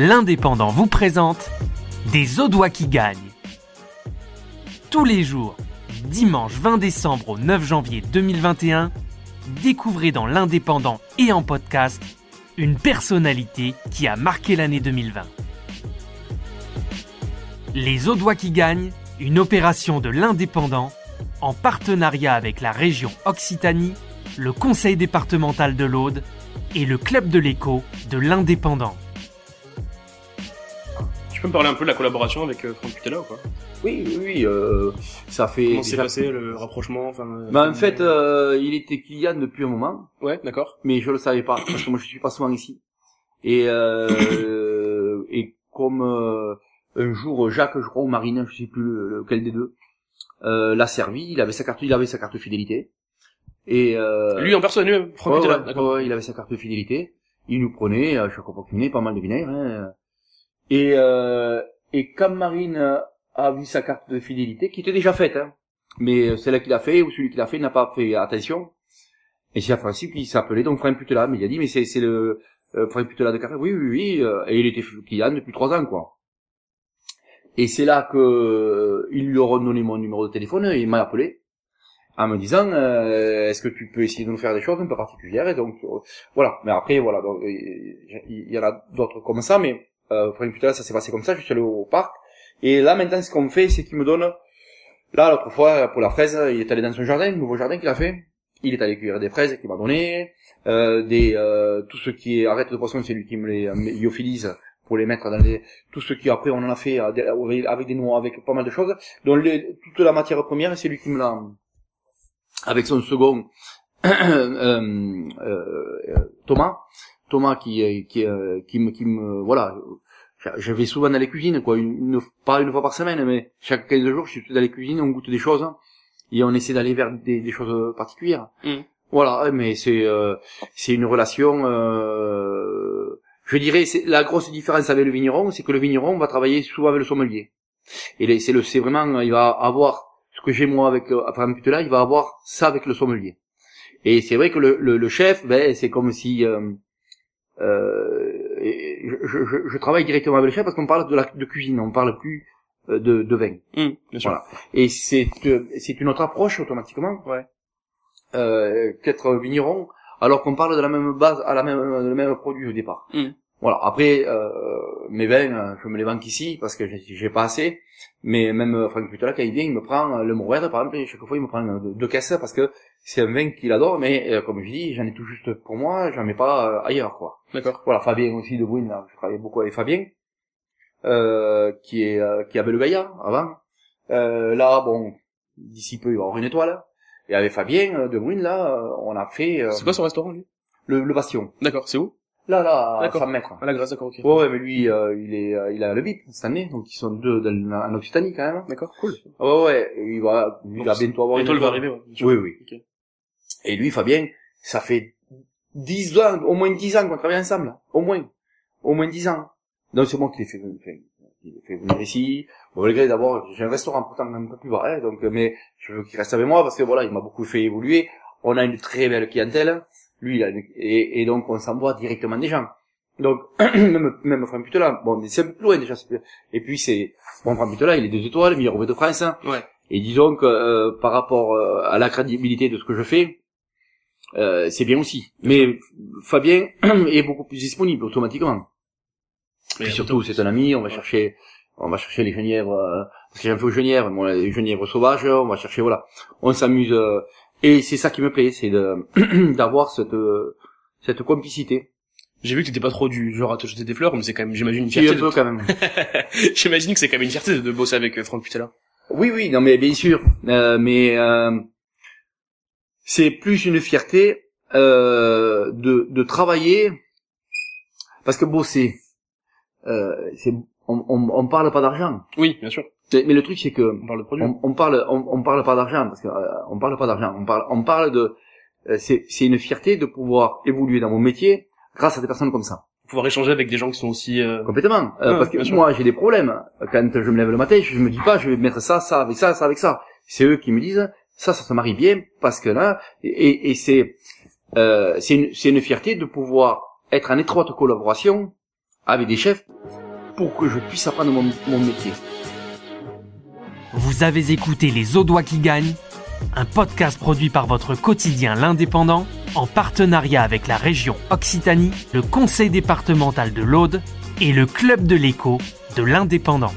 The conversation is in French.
l'Indépendant vous présente des Audois qui gagnent. Tous les jours, dimanche 20 décembre au 9 janvier 2021, découvrez dans l'Indépendant et en podcast une personnalité qui a marqué l'année 2020. Les Audois qui gagnent, une opération de l'Indépendant en partenariat avec la région Occitanie, le conseil départemental de l'Aude et le club de l'écho de l'Indépendant. Tu peux me parler un peu de la collaboration avec euh, Franck Putella ou quoi Oui, oui, oui, euh, ça fait. Comment s'est déjà- passé le rapprochement enfin, euh, Bah, en fait, euh, il était Kylian depuis un moment, Ouais, d'accord. mais je le savais pas parce que moi je suis pas souvent ici. Et euh, et comme euh, un jour Jacques, je crois, ou Marine, je sais plus le- lequel des deux, euh, l'a servi. Il avait sa carte, il avait sa carte fidélité. Et euh, Lui en personne, lui, Franck ouais, d'accord. ouais, il avait sa carte fidélité. Il nous prenait, euh, chaque fois qu'il venait, pas mal de vinaigre. Hein. Et, euh, et quand Marine a vu sa carte de fidélité, qui était déjà faite, hein, mais celle qu'il a fait, ou celui qui l'a fait, n'a pas fait attention. Et c'est à Francis qui s'appelait donc Franck Putela, mais il a dit, mais c'est, le euh, Franck Putela de café. Oui, oui, oui. euh, et il était client depuis trois ans, quoi. Et c'est là que euh, ils lui ont donné mon numéro de téléphone et il m'a appelé en me disant euh, est-ce que tu peux essayer de nous faire des choses un peu particulières? Et donc euh, voilà mais après voilà donc, euh, il y en a d'autres comme ça mais euh, Franck Putela ça s'est passé comme ça je suis allé au parc. Et là maintenant ce qu'on fait c'est qu'il me donne là l'autre fois pour la fraise il est allé dans son jardin le nouveau jardin qu'il a fait. Il est allé cueillir des fraises qu'il m'a donné euh, des euh, tout ce qui est arrête de poisson c'est lui qui me les euh, lyophilise pour les mettre dans les tout ce qui après on en a fait euh, des- avec des noix avec pas mal de choses. Donc les- toute la matière première c'est lui qui me l'a avec son second euh, euh, euh, Thomas Thomas qui euh, qui euh, qui me qui me voilà. Je- vais souvent dans les cuisines quoi une, une- pas une fois par semaine mais chaque 15 jours je suis dans les cuisines on goûte des choses et on essaie d'aller vers des, des choses particulières. Mhm. voilà mais c'est euh, c'est une relation euh, je dirais c'est la grosse différence avec le vigneron c'est que le vigneron va travailler souvent avec le sommelier. Et c'est le c'est vraiment il va avoir ce que j'ai moi avec euh, enfin là il va avoir ça avec le sommelier. Et c'est vrai que le, le, le chef ben c'est comme si euh, euh, et je, je, je travaille directement avec le chef parce qu'on parle de la de cuisine on parle plus euh, de, de vin Hum, bien sûr. Voilà. et c'est euh, c'est une autre approche automatiquement Ouais. euh, qu'être vigneron alors qu'on parle de la même base à la même le même produit au départ Mm. Voilà après euh, mes vins euh, je me les vends qu'ici parce que j'ai pas assez. Mais même euh, Franck Putela quand il vient il me prend euh, le Mourvèdre par exemple chaque fois il me prend deux, deux caisses parce que c'est un vin qu'il adore mais euh, comme je dis j'en ai tout juste pour moi j'en mets pas euh, ailleurs quoi. D'accord. voilà Fabien aussi de Bruyne là je travaille beaucoup avec Fabien euh, qui est euh, qui avait le Gaillard avant. Euh, là bon d'ici peu il va y avoir une étoile. Et avec Fabien de Bruyne là on a fait euh, C'est quoi son restaurant, lui? le, le Bastion. D'accord, c'est où? Là là. 100 mètres À la Grèce, d'accord, ok. ouais, ouais mais lui euh, il est euh, il a le BIP cette année donc ils sont deux dans- en Occitanie quand même. D'accord, cool. Ah ouais ouais il va il Donc, va bientôt avoir une L'étoile va arriver, ouais. oui oui. Et lui Fabien ça fait 10 ans au moins 10 ans qu'on travaille ensemble au moins. Au moins 10 ans. Donc c'est moi qui l'ai fait, qui l'ai fait venir ici. Bon malgré d'abord j'ai un restaurant pourtant un peu plus bas hein, donc mais je veux qu'il reste avec moi parce que voilà il m'a beaucoup fait évoluer. On a une très belle clientèle lui il a une- et, et donc on s'envoie directement des gens donc même même Franck bon c'est un peu plus loin déjà et puis c'est bon Franck il est deux étoiles meilleur de France hein. Ouais. et disons que euh, par rapport euh, à la crédibilité de ce que je fais euh, c'est bien aussi mais Fabien est beaucoup plus disponible automatiquement Mais puis surtout, c'est un ami, on va chercher, on va chercher les genièvres, euh, parce que j'ai un peu genièvres, moi, les genièvres sauvages, on va chercher, voilà. On s'amuse, euh, et c'est ça qui me plaît, c'est de, d'avoir cette, cette complicité. J'ai vu que t'étais pas trop du genre à te jeter des fleurs, mais c'est quand même, j'imagine, une fierté. un peu de- quand même. J'imagine que c'est quand même une fierté de, de bosser avec euh, Franck Putella. Oui, oui, non, mais bien sûr, euh, mais, euh, c'est plus une fierté, euh, de, de travailler, parce que bosser, euh, c'est, on, on, on parle pas d'argent. Oui, bien sûr. Mais le truc, c'est que, On parle de produit. on, on parle on, on parle pas d'argent parce que euh, on parle pas d'argent. On parle on parle de euh, c'est c'est une fierté de pouvoir évoluer dans mon métier grâce à des personnes comme ça. Pouvoir échanger avec des gens qui sont aussi... euh, complètement. Euh, Ouais, parce que moi j'ai des problèmes. Quand je me lève le matin je me dis pas je vais mettre ça ça avec ça ça avec ça. C'est eux qui me disent ça ça se marie bien parce que là et, et- et c'est euh, c'est une c'est une fierté de pouvoir être en étroite collaboration avec des chefs pour que je puisse apprendre mon, mon métier. Vous avez écouté Les Audois qui gagnent, un podcast produit par votre quotidien L'Indépendant en partenariat avec la région Occitanie, le conseil départemental de l'Aude et le club de l'écho de l'Indépendant.